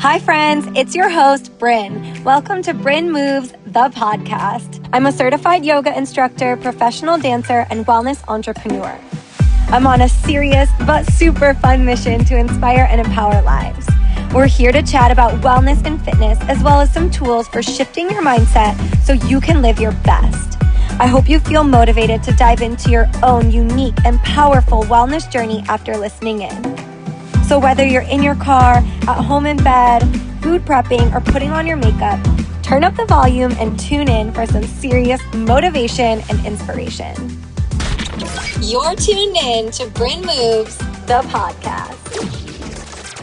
Hi, friends. It's your host, Bryn. Welcome to Bryn Moves, the podcast. I'm a certified yoga instructor, professional dancer, and wellness entrepreneur. I'm on a serious but super fun mission to inspire and empower lives. We're here to chat about wellness and fitness, as well as some tools for shifting your mindset so you can live your best. I hope you feel motivated to dive into your own unique and powerful wellness journey after listening in. So, whether you're in your car, at home in bed, food prepping, or putting on your makeup, turn up the volume and tune in for some serious motivation and inspiration. You're tuned in to Bryn Moves, the podcast.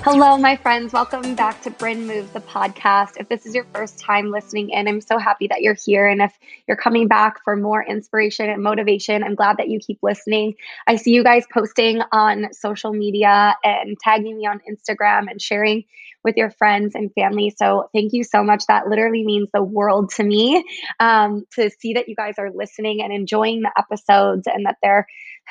Hello, my friends. Welcome back to Bryn Moves, the podcast. If this is your first time listening in, I'm so happy that you're here. And if you're coming back for more inspiration and motivation, I'm glad that you keep listening. I see you guys posting on social media and tagging me on Instagram and sharing with your friends and family. So thank you so much. That literally means the world to me um, to see that you guys are listening and enjoying the episodes and that they're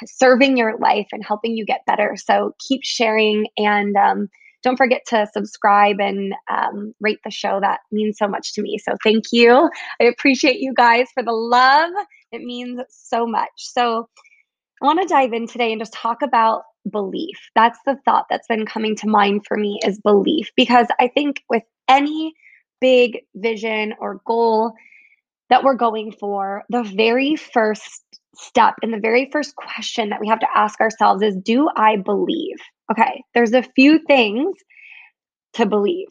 serving your life and helping you get better. So keep sharing and, um, don't forget to subscribe and um, rate the show. That means so much to me. So thank you. I appreciate you guys for the love. It means so much. So I want to dive in today and just talk about belief. That's the thought that's been coming to mind for me is belief because I think with any big vision or goal that we're going for, the very first step and the very first question that we have to ask ourselves is Do I believe? Okay, there's a few things to believe.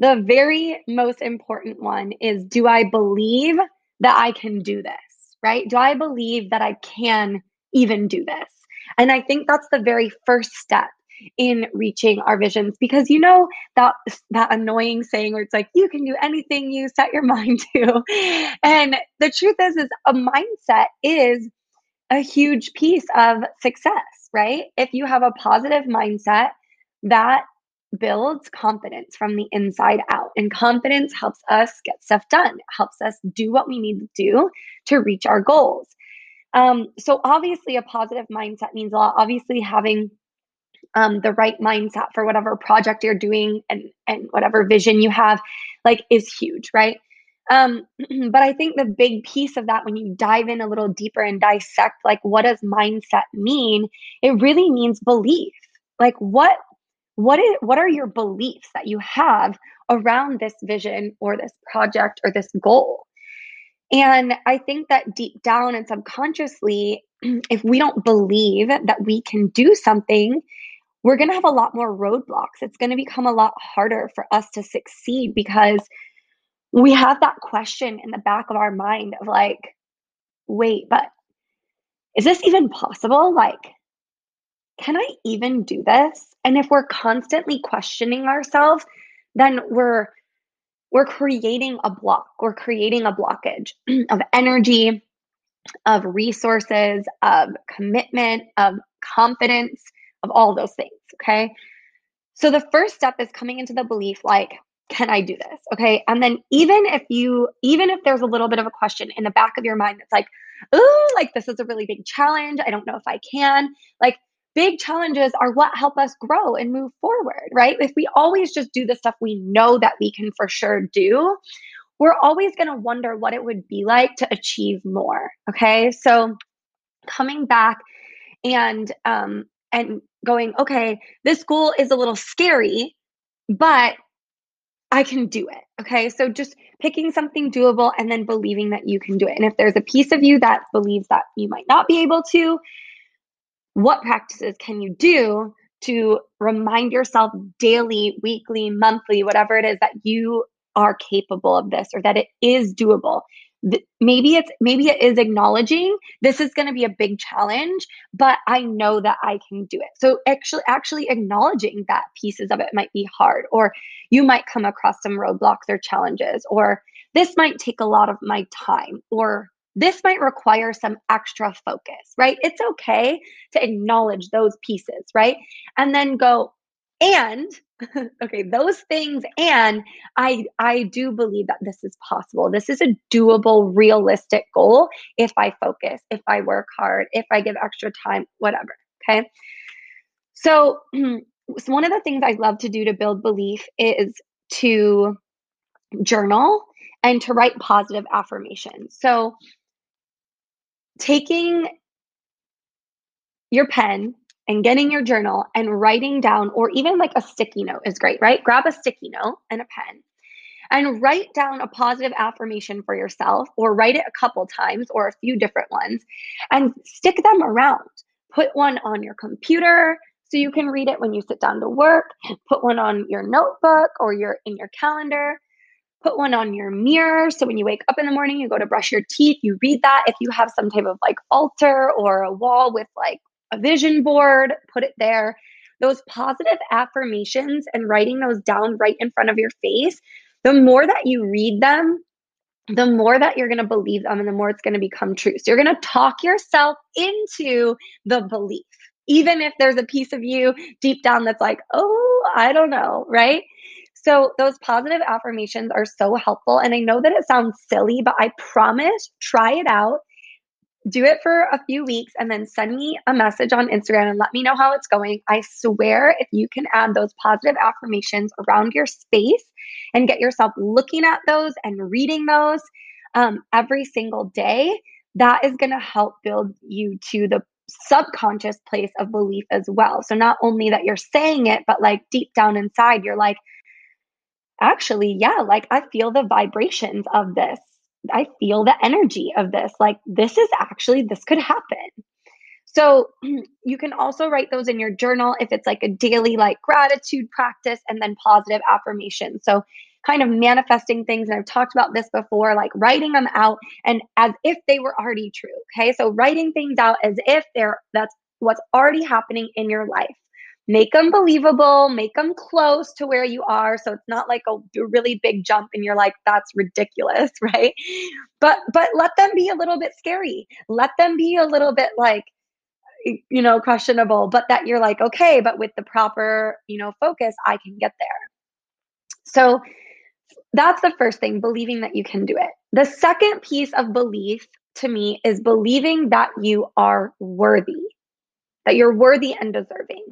The very most important one is do I believe that I can do this, right? Do I believe that I can even do this? And I think that's the very first step in reaching our visions because you know that that annoying saying where it's like you can do anything you set your mind to. And the truth is is a mindset is a huge piece of success right? If you have a positive mindset, that builds confidence from the inside out. And confidence helps us get stuff done, it helps us do what we need to do to reach our goals. Um, so, obviously, a positive mindset means a lot. Obviously, having um, the right mindset for whatever project you're doing and, and whatever vision you have, like, is huge, right? Um, but I think the big piece of that, when you dive in a little deeper and dissect, like, what does mindset mean? It really means belief. Like, what what is what are your beliefs that you have around this vision or this project or this goal? And I think that deep down and subconsciously, if we don't believe that we can do something, we're going to have a lot more roadblocks. It's going to become a lot harder for us to succeed because we have that question in the back of our mind of like, wait, but is this even possible? Like, can I even do this? And if we're constantly questioning ourselves, then we're we're creating a block. We're creating a blockage of energy, of resources, of commitment, of confidence, of all those things. Okay. So the first step is coming into the belief like, can I do this? Okay. And then even if you, even if there's a little bit of a question in the back of your mind that's like, oh, like this is a really big challenge. I don't know if I can. Like big challenges are what help us grow and move forward, right? If we always just do the stuff we know that we can for sure do, we're always going to wonder what it would be like to achieve more. Okay. So coming back and, um, and going, okay, this goal is a little scary, but I can do it. Okay. So just picking something doable and then believing that you can do it. And if there's a piece of you that believes that you might not be able to, what practices can you do to remind yourself daily, weekly, monthly, whatever it is that you are capable of this or that it is doable? Maybe it's maybe it is acknowledging this is going to be a big challenge but i know that i can do it. So actually actually acknowledging that pieces of it might be hard or you might come across some roadblocks or challenges or this might take a lot of my time or this might require some extra focus right? It's okay to acknowledge those pieces right? And then go and okay those things and i i do believe that this is possible this is a doable realistic goal if i focus if i work hard if i give extra time whatever okay so one of the things I love to do to build belief is to journal and to write positive affirmations. So, taking your pen and getting your journal and writing down, or even like a sticky note is great, right? Grab a sticky note and a pen and write down a positive affirmation for yourself, or write it a couple times or a few different ones and stick them around. Put one on your computer so you can read it when you sit down to work. Put one on your notebook or your in your calendar. Put one on your mirror so when you wake up in the morning, you go to brush your teeth, you read that. If you have some type of like altar or a wall with like a vision board, put it there. Those positive affirmations and writing those down right in front of your face, the more that you read them, the more that you're going to believe them and the more it's going to become true. So you're going to talk yourself into the belief, even if there's a piece of you deep down that's like, oh, I don't know, right? So those positive affirmations are so helpful. And I know that it sounds silly, but I promise, try it out do it for a few weeks and then send me a message on Instagram and let me know how it's going. I swear, if you can add those positive affirmations around your space and get yourself looking at those and reading those um, every single day, that is going to help build you to the subconscious place of belief as well. So, not only that you're saying it, but like deep down inside, you're like, actually, yeah, like I feel the vibrations of this. I feel the energy of this. Like, this is actually, this could happen. So, you can also write those in your journal if it's like a daily, like gratitude practice and then positive affirmation. So, kind of manifesting things. And I've talked about this before, like writing them out and as if they were already true. Okay. So, writing things out as if they're, that's what's already happening in your life make them believable, make them close to where you are. So it's not like a really big jump and you're like, that's ridiculous, right? But but let them be a little bit scary. Let them be a little bit like, you know, questionable, but that you're like, okay, but with the proper, you know, focus, I can get there. So that's the first thing, believing that you can do it. The second piece of belief to me is believing that you are worthy, that you're worthy and deserving.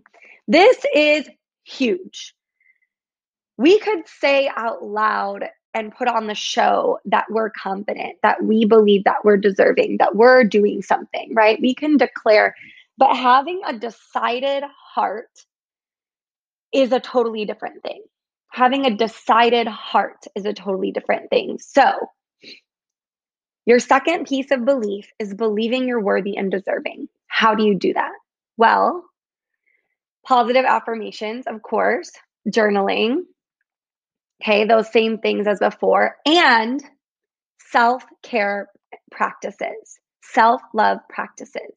This is huge. We could say out loud and put on the show that we're confident, that we believe that we're deserving, that we're doing something, right? We can declare, but having a decided heart is a totally different thing. Having a decided heart is a totally different thing. So, your second piece of belief is believing you're worthy and deserving. How do you do that? Well, Positive affirmations, of course, journaling. Okay, those same things as before, and self care practices, self love practices.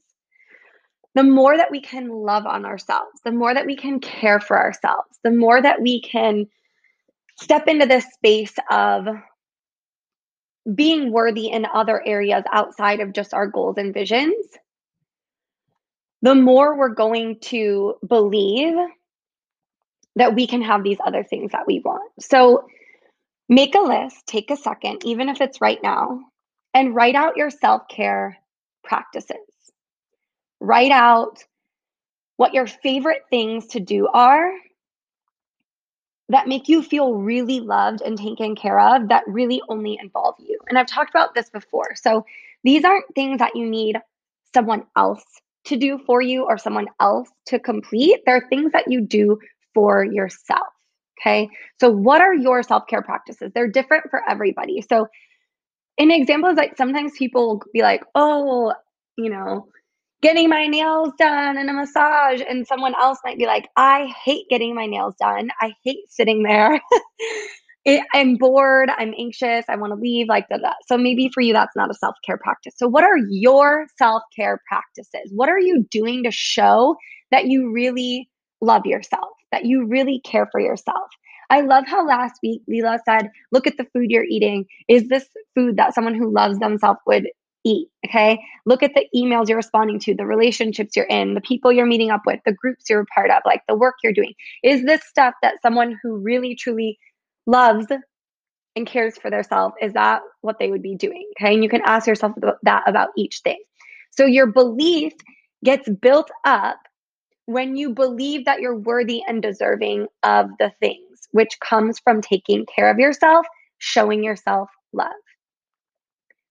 The more that we can love on ourselves, the more that we can care for ourselves, the more that we can step into this space of being worthy in other areas outside of just our goals and visions, the more we're going to believe that we can have these other things that we want. So make a list, take a second, even if it's right now, and write out your self care practices. Write out what your favorite things to do are that make you feel really loved and taken care of that really only involve you. And I've talked about this before. So these aren't things that you need someone else to do for you or someone else to complete. There are things that you do for yourself. Okay. So, what are your self care practices? They're different for everybody. So, an example is like sometimes people will be like, oh, you know, getting my nails done and a massage. And someone else might be like, I hate getting my nails done. I hate sitting there. it, I'm bored, I'm anxious, I want to leave, like that. So maybe for you, that's not a self care practice. So, what are your self care practices? What are you doing to show that you really love yourself, that you really care for yourself? I love how last week Leela said, Look at the food you're eating. Is this food that someone who loves themselves would eat? Okay. Look at the emails you're responding to, the relationships you're in, the people you're meeting up with, the groups you're a part of, like the work you're doing. Is this stuff that someone who really, truly loves and cares for themselves, is that what they would be doing? Okay. And you can ask yourself that about each thing. So your belief gets built up when you believe that you're worthy and deserving of the things, which comes from taking care of yourself, showing yourself love.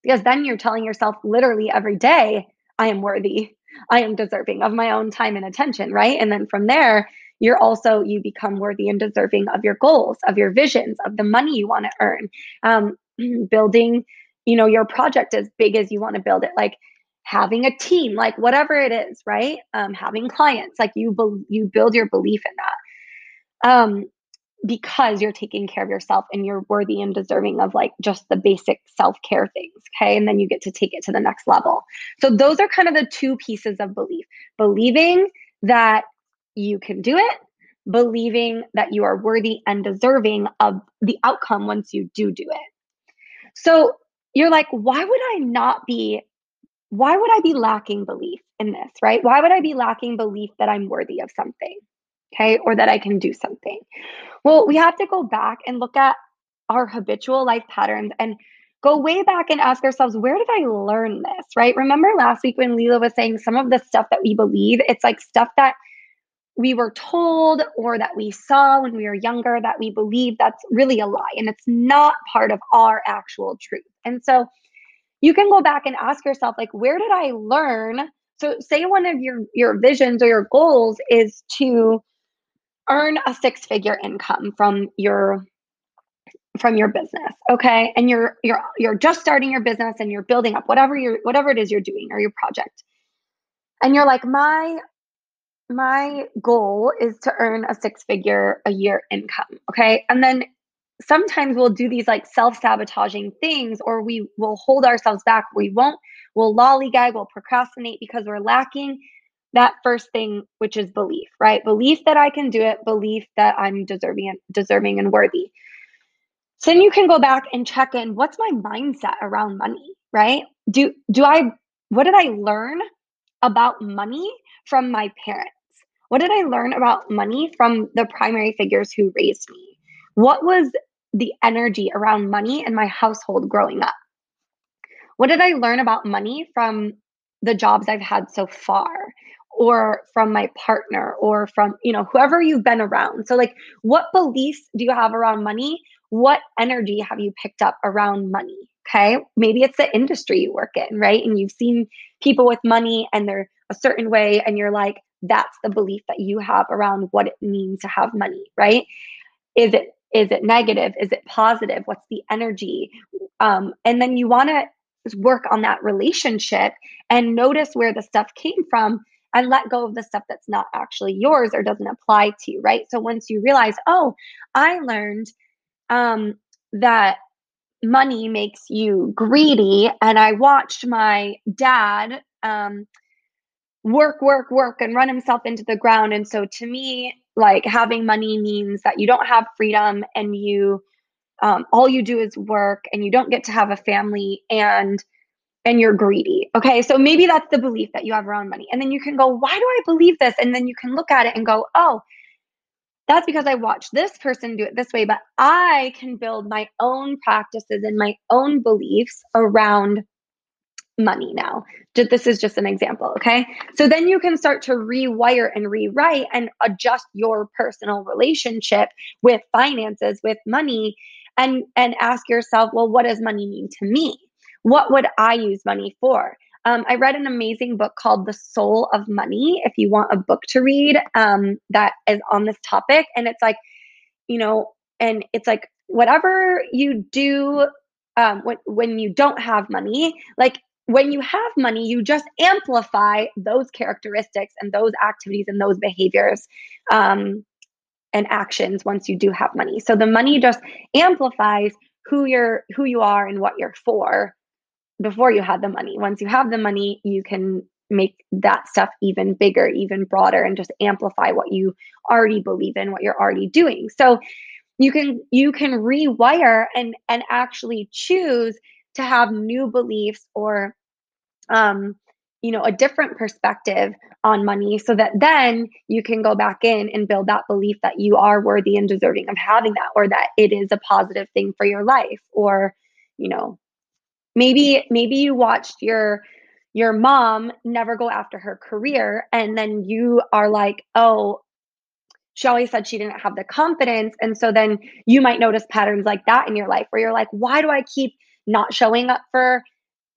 Because then you're telling yourself literally every day, I am worthy. I am deserving of my own time and attention, right? And then from there, you're also, you become worthy and deserving of your goals, of your visions, of the money you want to earn, um, building, you know, your project as big as you want to build it. Like having a team, like whatever it is, right? Um, having clients, like you, be- you build your belief in that. Um, because you're taking care of yourself and you're worthy and deserving of like just the basic self-care things okay and then you get to take it to the next level so those are kind of the two pieces of belief believing that you can do it believing that you are worthy and deserving of the outcome once you do do it so you're like why would i not be why would I be lacking belief in this, right? Why would I be lacking belief that I'm worthy of something, okay, or that I can do something? Well, we have to go back and look at our habitual life patterns and go way back and ask ourselves, where did I learn this, right? Remember last week when Lila was saying some of the stuff that we believe, it's like stuff that we were told or that we saw when we were younger that we believe that's really a lie and it's not part of our actual truth. And so, you can go back and ask yourself like where did i learn? So say one of your your visions or your goals is to earn a six figure income from your from your business okay? And you're you're you're just starting your business and you're building up whatever you're whatever it is you're doing or your project. And you're like my my goal is to earn a six figure a year income okay? And then sometimes we'll do these like self-sabotaging things or we will hold ourselves back. We won't. We'll lollygag. We'll procrastinate because we're lacking that first thing which is belief right? Belief that i can do it. Belief that i'm deserving and deserving and worthy. So then you can go back and check in what's my mindset around money right? Do do i what did i learn about money from my parents what did i learn about money from the primary figures who raised me? What was the energy around money in my household growing up? What did I learn about money from the jobs I've had so far? or from my partner or from you know whoever you've been around? So like what beliefs do you have around money? What energy have you picked up around money? Okay maybe it's the industry you work in right? And you've seen people with money and they're a certain way and you're like that's the belief that you have around what it means to have money right is it is it negative? Is it positive? What's the energy? Um, and then you want to work on that relationship and notice where the stuff came from and let go of the stuff that's not actually yours or doesn't apply to you, right? So once you realize, oh, I learned um, that money makes you greedy, and I watched my dad um, work, work, work, and run himself into the ground. And so to me, like having money means that you don't have freedom and you um, all you do is work and you don't get to have a family and and you're greedy. Okay so maybe that's the belief that you have around money. And then you can go why do i believe this? And then you can look at it and go oh that's because i watched this person do it this way. But i can build my own practices and my own beliefs around money now. This is just an example, okay? So then you can start to rewire and rewrite and adjust your personal relationship with finances, with money, and and ask yourself, well, what does money mean to me? What would I use money for? Um, I read an amazing book called The Soul of Money. If you want a book to read um, that is on this topic, and it's like, you know, and it's like whatever you do um, when when you don't have money, like when you have money, you just amplify those characteristics and those activities and those behaviors um, and actions once you do have money. So the money just amplifies who you're who you are and what you're for before you had the money. Once you have the money, you can make that stuff even bigger, even broader and just amplify what you already believe in, what you're already doing. So you can you can rewire and and actually choose to have new beliefs or um, you know a different perspective on money so that then you can go back in and build that belief that you are worthy and deserving of having that or that it is a positive thing for your life or you know maybe maybe you watched your your mom never go after her career and then you are like, "Oh, she always said she didn't have the confidence." And so then you might notice patterns like that in your life where you're like, "Why do I keep not showing up for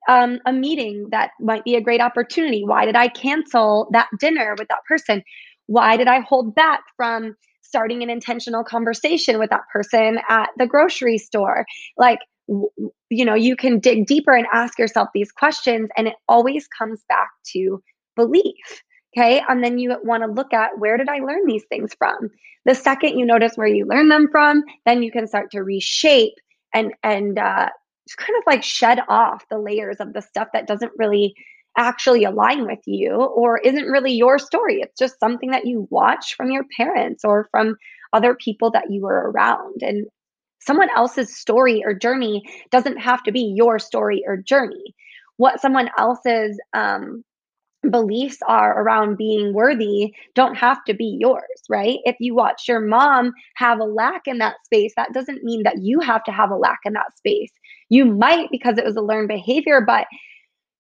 um, a meeting that might be a great opportunity? Why did I cancel that dinner with that person? Why did I hold back from starting an intentional conversation with that person at the grocery store? Like, you know, you can dig deeper and ask yourself these questions, and it always comes back to belief. Okay. And then you want to look at where did I learn these things from? The second you notice where you learn them from, then you can start to reshape and and uh, just kind of like shed off the layers of the stuff that doesn't really actually align with you or isn't really your story. It's just something that you watch from your parents or from other people that you were around. And someone else's story or journey doesn't have to be your story or journey. What someone else's um, beliefs are around being worthy don't have to be yours, right? If you watch your mom have a lack in that space, that doesn't mean that you have to have a lack in that space. You might because it was a learned behavior, but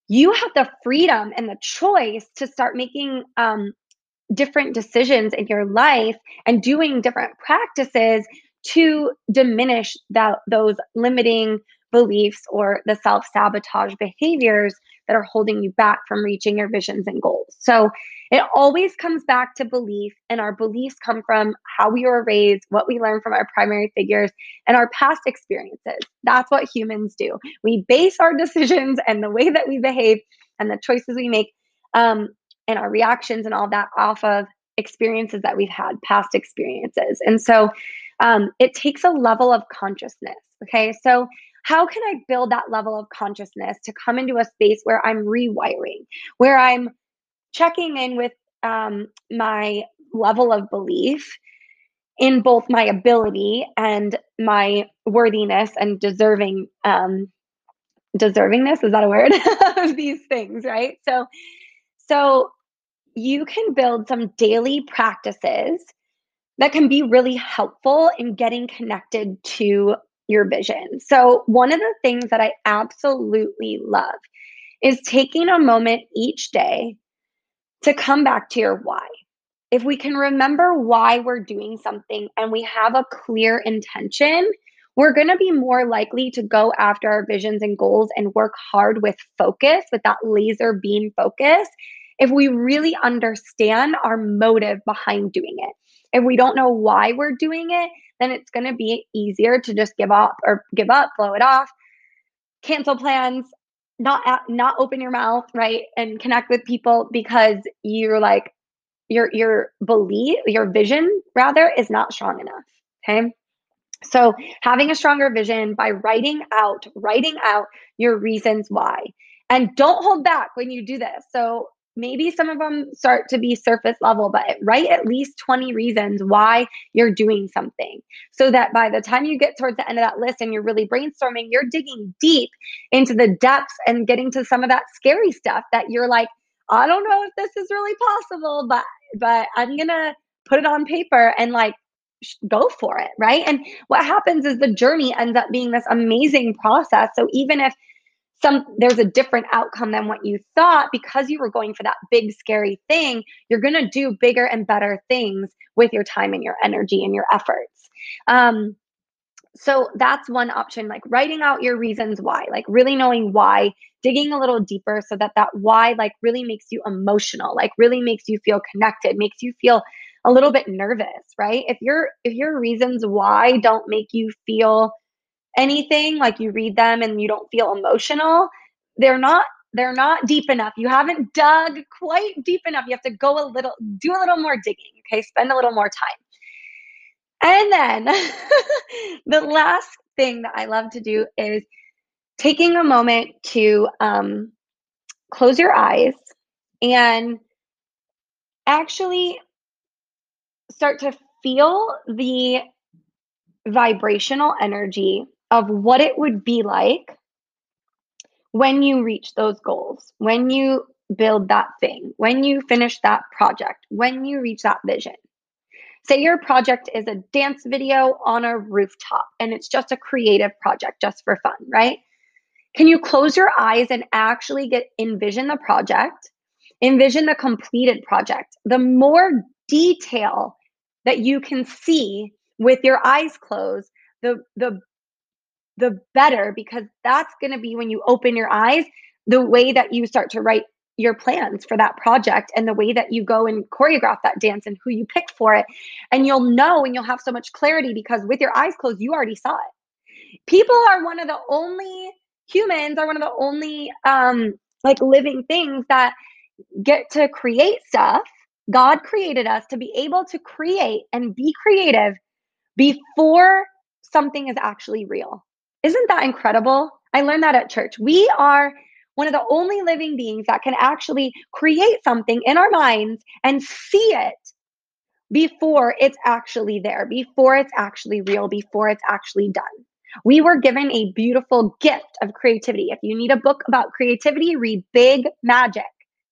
you have the freedom and the choice to start making um, different decisions in your life and doing different practices to diminish that those limiting beliefs or the self sabotage behaviors that are holding you back from reaching your visions and goals. So it always comes back to belief, and our beliefs come from how we were raised, what we learned from our primary figures, and our past experiences. That's what humans do. We base our decisions and the way that we behave and the choices we make um, and our reactions and all that off of experiences that we've had, past experiences. And so um, it takes a level of consciousness. Okay. So how can I build that level of consciousness to come into a space where I'm rewiring, where I'm checking in with um, my level of belief in both my ability and my worthiness and deserving um, deservingness? Is that a word? Of these things right? So so you can build some daily practices that can be really helpful in getting connected to your vision. So, one of the things that I absolutely love is taking a moment each day to come back to your why. If we can remember why we're doing something and we have a clear intention, we're going to be more likely to go after our visions and goals and work hard with focus, with that laser beam focus, if we really understand our motive behind doing it. If we don't know why we're doing it, then it's going to be easier to just give up or give up, blow it off, cancel plans, not not open your mouth, right? And connect with people because you're like your your belief, your vision rather is not strong enough, okay? So, having a stronger vision by writing out, writing out your reasons why. And don't hold back when you do this. So, maybe some of them start to be surface level, but write at least 20 reasons why you're doing something so that by the time you get towards the end of that list and you're really brainstorming, you're digging deep into the depths and getting to some of that scary stuff that you're like, I don't know if this is really possible, but but I'm going to put it on paper and like go for it, right? And what happens is the journey ends up being this amazing process. So even if some there's a different outcome than what you thought. Because you were going for that big scary thing you're going to do bigger and better things with your time and your energy and your efforts. Um, so that's one option like writing out your reasons why like really knowing why digging a little deeper so that that why like really makes you emotional like really makes you feel connected makes you feel a little bit nervous right? If your if your reasons why don't make you feel anything, like you read them and you don't feel emotional, they're not they're not deep enough. You haven't dug quite deep enough. You have to go a little do a little more digging, okay? Spend a little more time. And then the last thing that I love to do is taking a moment to um, close your eyes and actually start to feel the vibrational energy of what it would be like when you reach those goals, when you build that thing, when you finish that project, when you reach that vision. Say your project is a dance video on a rooftop and it's just a creative project just for fun, right? Can you close your eyes and actually get envision the project? Envision the completed project. The more detail that you can see with your eyes closed, the the the better because that's going to be when you open your eyes, the way that you start to write your plans for that project and the way that you go and choreograph that dance and who you pick for it. And you'll know and you'll have so much clarity because with your eyes closed, you already saw it. People are one of the only humans are one of the only um like living things that get to create stuff. God created us to be able to create and be creative before something is actually real. Isn't that incredible? I learned that at church. We are one of the only living beings that can actually create something in our minds and see it before it's actually there, before it's actually real, before it's actually done. We were given a beautiful gift of creativity. If you need a book about creativity, read Big Magic.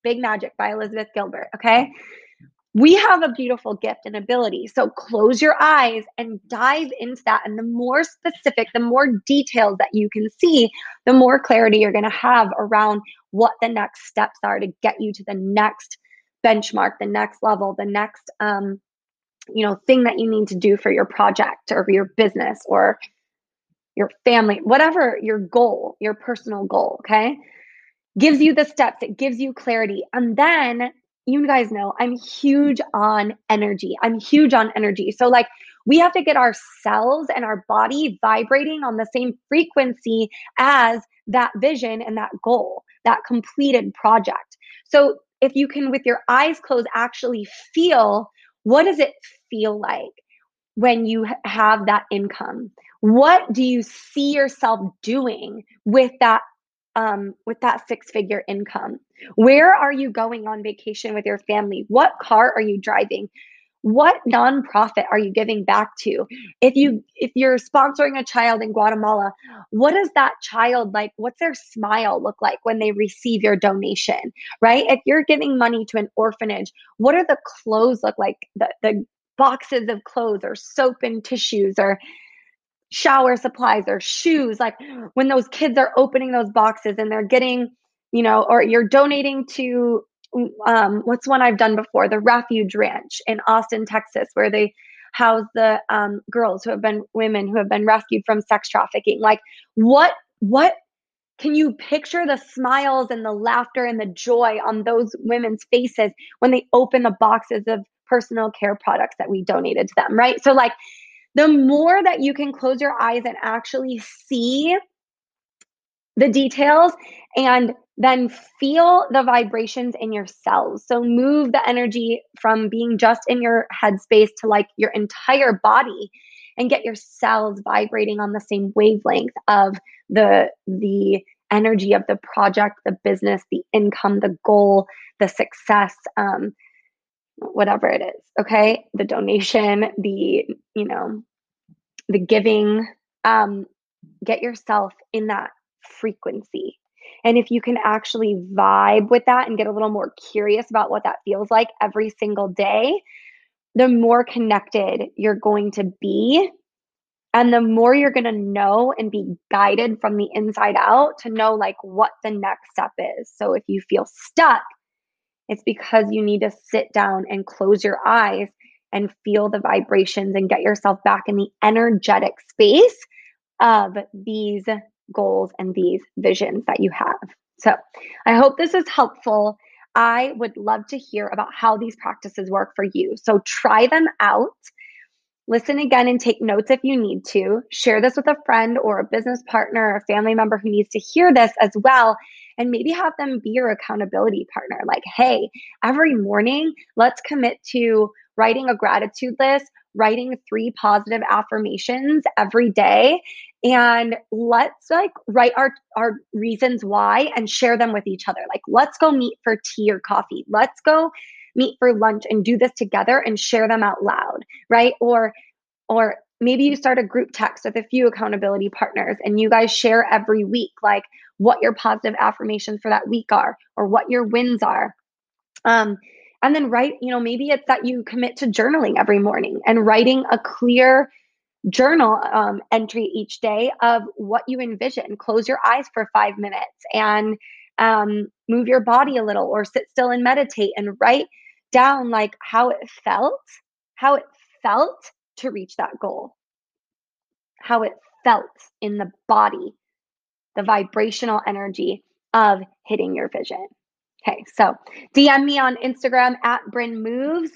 Big Magic by Elizabeth Gilbert, okay? We have a beautiful gift and ability. So close your eyes and dive into that. And the more specific, the more details that you can see, the more clarity you're going to have around what the next steps are to get you to the next benchmark, the next level, the next, um, you know, thing that you need to do for your project or your business or your family, whatever your goal, your personal goal. Okay. Gives you the steps, it gives you clarity. And then you guys know I'm huge on energy. I'm huge on energy. So, like, we have to get our cells and our body vibrating on the same frequency as that vision and that goal, that completed project. So, if you can, with your eyes closed, actually feel what does it feel like when you have that income? What do you see yourself doing with that um, with that six figure income? Where are you going on vacation with your family? What car are you driving? What nonprofit are you giving back to? If you if you're sponsoring a child in Guatemala, what does that child like? What's their smile look like when they receive your donation? Right? If you're giving money to an orphanage, what are the clothes look like? The the boxes of clothes or soap and tissues or shower supplies or shoes like when those kids are opening those boxes and they're getting you know or you're donating to um, what's one i've done before? The refuge ranch in austin texas where they house the um, girls who have been women who have been rescued from sex trafficking. Like what what can you picture the smiles and the laughter and the joy on those women's faces when they open the boxes of personal care products that we donated to them right? So like the more that you can close your eyes and actually see the details and then feel the vibrations in your cells. So move the energy from being just in your headspace to like your entire body and get your cells vibrating on the same wavelength of the the energy of the project, the business, the income, the goal, the success, um, whatever it is. Okay, the donation, the you know, the giving. Um, get yourself in that frequency. And if you can actually vibe with that and get a little more curious about what that feels like every single day, the more connected you're going to be. And the more you're going to know and be guided from the inside out to know like what the next step is. So if you feel stuck, it's because you need to sit down and close your eyes and feel the vibrations and get yourself back in the energetic space of these goals and these visions that you have. So I hope this is helpful. I would love to hear about how these practices work for you. So try them out. Listen again and take notes if you need to. Share this with a friend or a business partner or a family member who needs to hear this as well. And maybe have them be your accountability partner. Like, hey, every morning, let's commit to writing a gratitude list, writing three positive affirmations every day. And let's like write our our reasons why and share them with each other. Like let's go meet for tea or coffee. Let's go meet for lunch and do this together and share them out loud right? Or or maybe you start a group text with a few accountability partners and you guys share every week like what your positive affirmations for that week are or what your wins are. Um and then write you know maybe it's that you commit to journaling every morning and writing a clear journal um, entry each day of what you envision. Close your eyes for five minutes and um, move your body a little or sit still and meditate and write down like how it felt, how it felt to reach that goal, how it felt in the body, the vibrational energy of hitting your vision. Okay, so DM me on Instagram at Bryn Moves.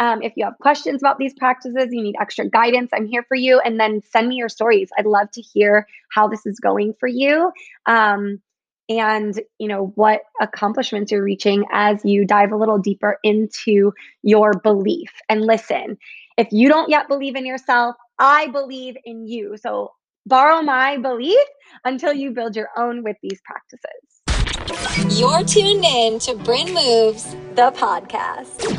Um, if you have questions about these practices, you need extra guidance, I'm here for you. And then send me your stories. I'd love to hear how this is going for you. Um, and you know what accomplishments you're reaching as you dive a little deeper into your belief and listen if you don't yet believe in yourself i believe in you so borrow my belief until you build your own with these practices you're tuned in to Bryn Moves, the podcast.